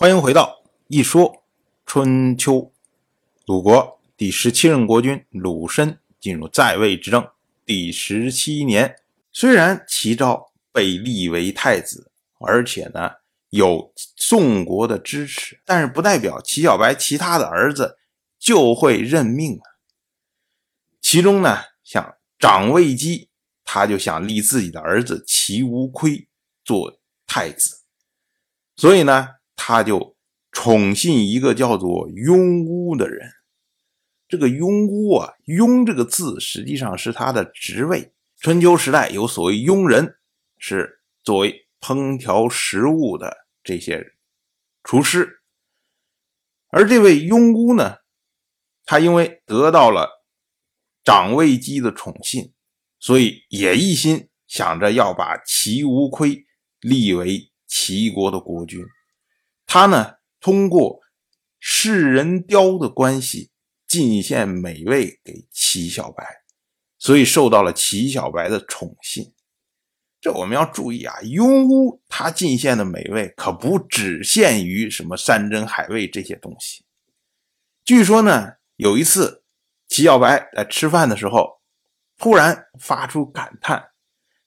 欢迎回到一说春秋。鲁国第十七任国君鲁申进入在位执政第十七年，虽然齐昭被立为太子，而且呢有宋国的支持，但是不代表齐小白其他的儿子就会认命啊。其中呢，像长卫姬，他就想立自己的儿子齐无亏做太子，所以呢。他就宠信一个叫做庸巫的人。这个庸巫啊，庸这个字实际上是他的职位。春秋时代有所谓庸人，是作为烹调食物的这些厨师。而这位庸巫呢，他因为得到了长卫姬的宠信，所以也一心想着要把齐无亏立为齐国的国君。他呢，通过世人雕的关系进献美味给齐小白，所以受到了齐小白的宠信。这我们要注意啊，庸巫他进献的美味可不只限于什么山珍海味这些东西。据说呢，有一次齐小白在吃饭的时候，突然发出感叹，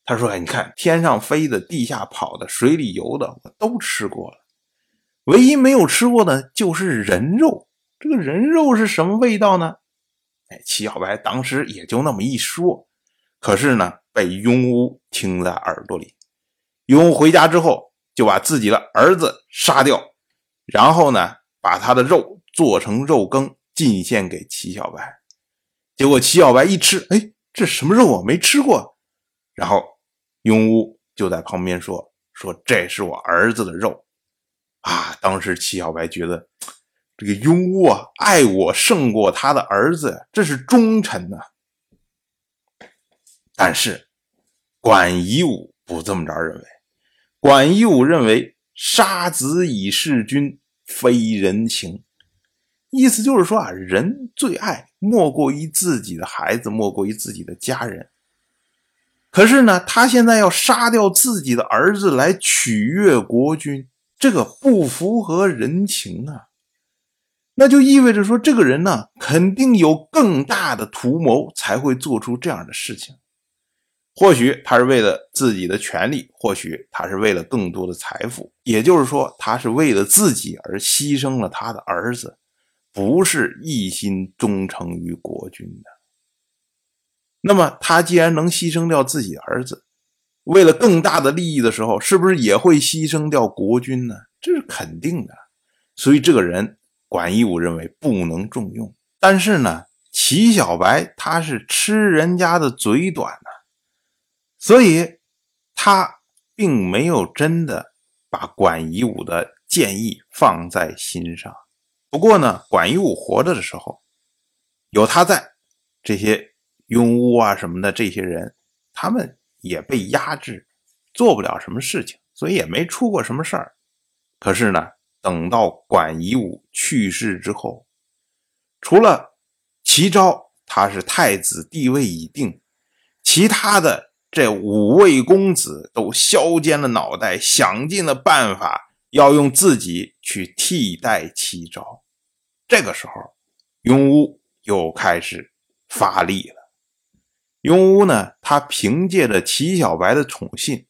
他说：“哎，你看天上飞的、地下跑的、水里游的，我都吃过了。”唯一没有吃过的就是人肉，这个人肉是什么味道呢？哎，齐小白当时也就那么一说，可是呢，被庸巫听在耳朵里。庸巫回家之后，就把自己的儿子杀掉，然后呢，把他的肉做成肉羹进献给齐小白。结果齐小白一吃，哎，这什么肉啊？没吃过。然后庸巫就在旁边说：“说这是我儿子的肉。”啊！当时齐小白觉得这个庸巫啊，爱我胜过他的儿子，这是忠臣呐。但是管夷吾不这么着认为，管夷吾认为杀子以事君，非人情。意思就是说啊，人最爱莫过于自己的孩子，莫过于自己的家人。可是呢，他现在要杀掉自己的儿子来取悦国君。这个不符合人情啊，那就意味着说，这个人呢，肯定有更大的图谋，才会做出这样的事情。或许他是为了自己的权利，或许他是为了更多的财富，也就是说，他是为了自己而牺牲了他的儿子，不是一心忠诚于国君的。那么，他既然能牺牲掉自己儿子，为了更大的利益的时候，是不是也会牺牲掉国君呢？这是肯定的。所以这个人，管夷吾认为不能重用。但是呢，齐小白他是吃人家的嘴短呢，所以他并没有真的把管夷吾的建议放在心上。不过呢，管夷吾活着的时候，有他在，这些庸巫啊什么的这些人，他们。也被压制，做不了什么事情，所以也没出过什么事儿。可是呢，等到管夷吾去世之后，除了齐昭他是太子，地位已定，其他的这五位公子都削尖了脑袋，想尽了办法要用自己去替代齐昭。这个时候，庸巫又开始发力了。庸巫呢？他凭借着齐小白的宠信，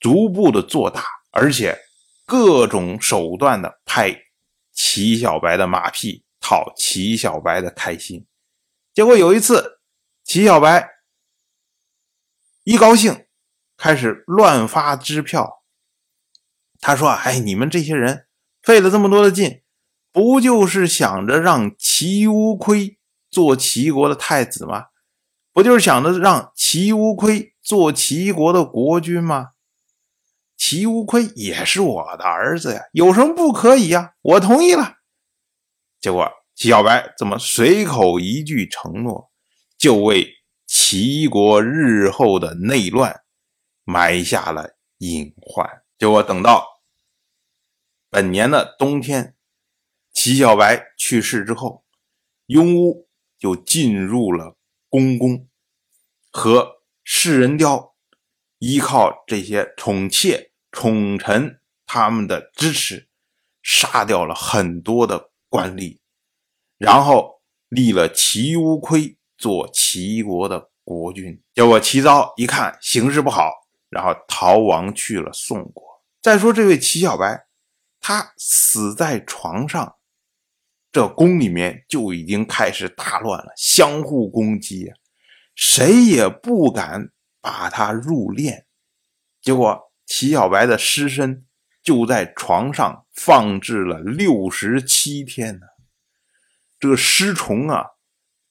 逐步的做大，而且各种手段的拍齐小白的马屁，讨齐小白的开心。结果有一次，齐小白一高兴，开始乱发支票。他说：“哎，你们这些人费了这么多的劲，不就是想着让齐无亏做齐国的太子吗？”不就是想着让齐无亏做齐国的国君吗？齐无亏也是我的儿子呀，有什么不可以呀？我同意了。结果齐小白这么随口一句承诺，就为齐国日后的内乱埋下了隐患。结果等到本年的冬天，齐小白去世之后，庸巫就进入了。公公和世人雕依靠这些宠妾、宠臣他们的支持，杀掉了很多的官吏，然后立了齐乌亏做齐国的国君。结果齐昭一看形势不好，然后逃亡去了宋国。再说这位齐小白，他死在床上，这宫里面就已经开始大乱了，相互攻击，谁也不敢把他入殓。结果齐小白的尸身就在床上放置了六十七天呢。这个尸虫啊，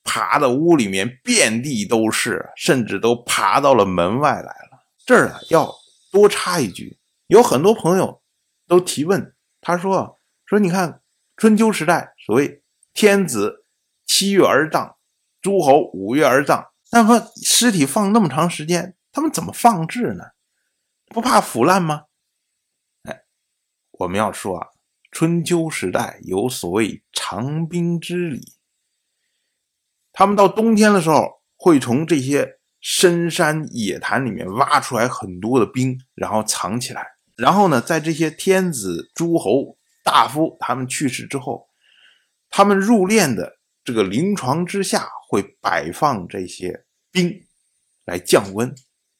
爬到屋里面遍地都是，甚至都爬到了门外来了。这儿啊，要多插一句。有很多朋友都提问，他说：“说你看春秋时代所谓天子七月而葬，诸侯五月而葬，那么尸体放那么长时间，他们怎么放置呢？不怕腐烂吗？”哎，我们要说啊，春秋时代有所谓长冰之礼，他们到冬天的时候会从这些深山野潭里面挖出来很多的冰，然后藏起来。然后呢，在这些天子、诸侯、大夫他们去世之后，他们入殓的这个灵床之下会摆放这些冰来降温，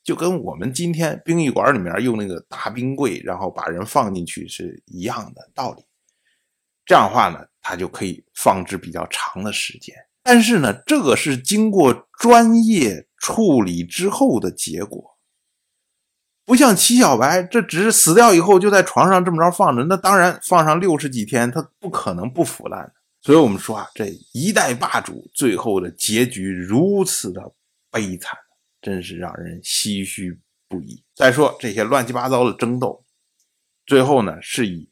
就跟我们今天殡仪馆里面用那个大冰柜，然后把人放进去是一样的道理。这样的话呢，它就可以放置比较长的时间。但是呢，这个是经过专业处理之后的结果。不像齐小白，这只是死掉以后就在床上这么着放着，那当然放上六十几天，他不可能不腐烂的。所以我们说啊，这一代霸主最后的结局如此的悲惨，真是让人唏嘘不已。再说这些乱七八糟的争斗，最后呢是以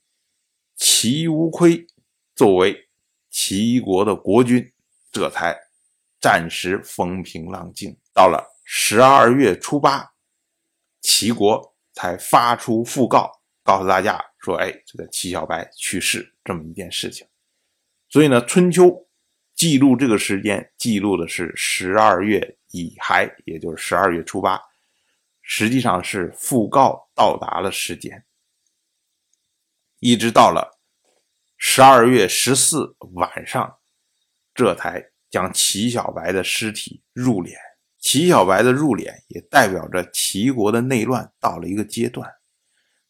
齐无亏作为齐国的国君，这才暂时风平浪静。到了十二月初八。齐国才发出讣告，告诉大家说：“哎，这个齐小白去世这么一件事情。”所以呢，《春秋》记录这个时间，记录的是十二月乙亥，也就是十二月初八，实际上是讣告到达了时间，一直到了十二月十四晚上，这才将齐小白的尸体入殓。齐小白的入殓也代表着齐国的内乱到了一个阶段。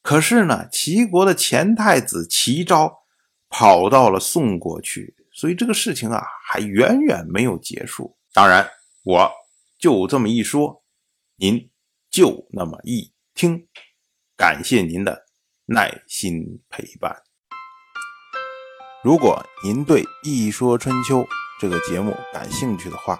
可是呢，齐国的前太子齐昭跑到了宋国去，所以这个事情啊还远远没有结束。当然，我就这么一说，您就那么一听。感谢您的耐心陪伴。如果您对《一说春秋》这个节目感兴趣的话，